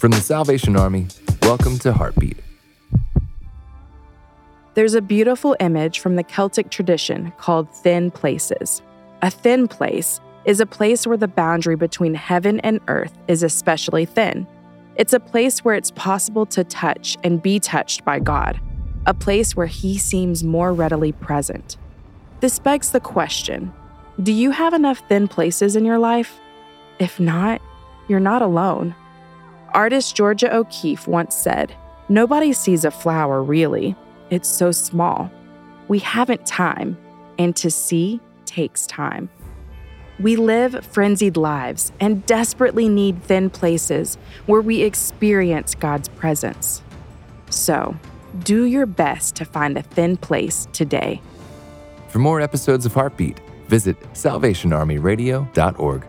From the Salvation Army, welcome to Heartbeat. There's a beautiful image from the Celtic tradition called thin places. A thin place is a place where the boundary between heaven and earth is especially thin. It's a place where it's possible to touch and be touched by God, a place where He seems more readily present. This begs the question Do you have enough thin places in your life? If not, you're not alone. Artist Georgia O'Keeffe once said, Nobody sees a flower really. It's so small. We haven't time, and to see takes time. We live frenzied lives and desperately need thin places where we experience God's presence. So, do your best to find a thin place today. For more episodes of Heartbeat, visit salvationarmyradio.org.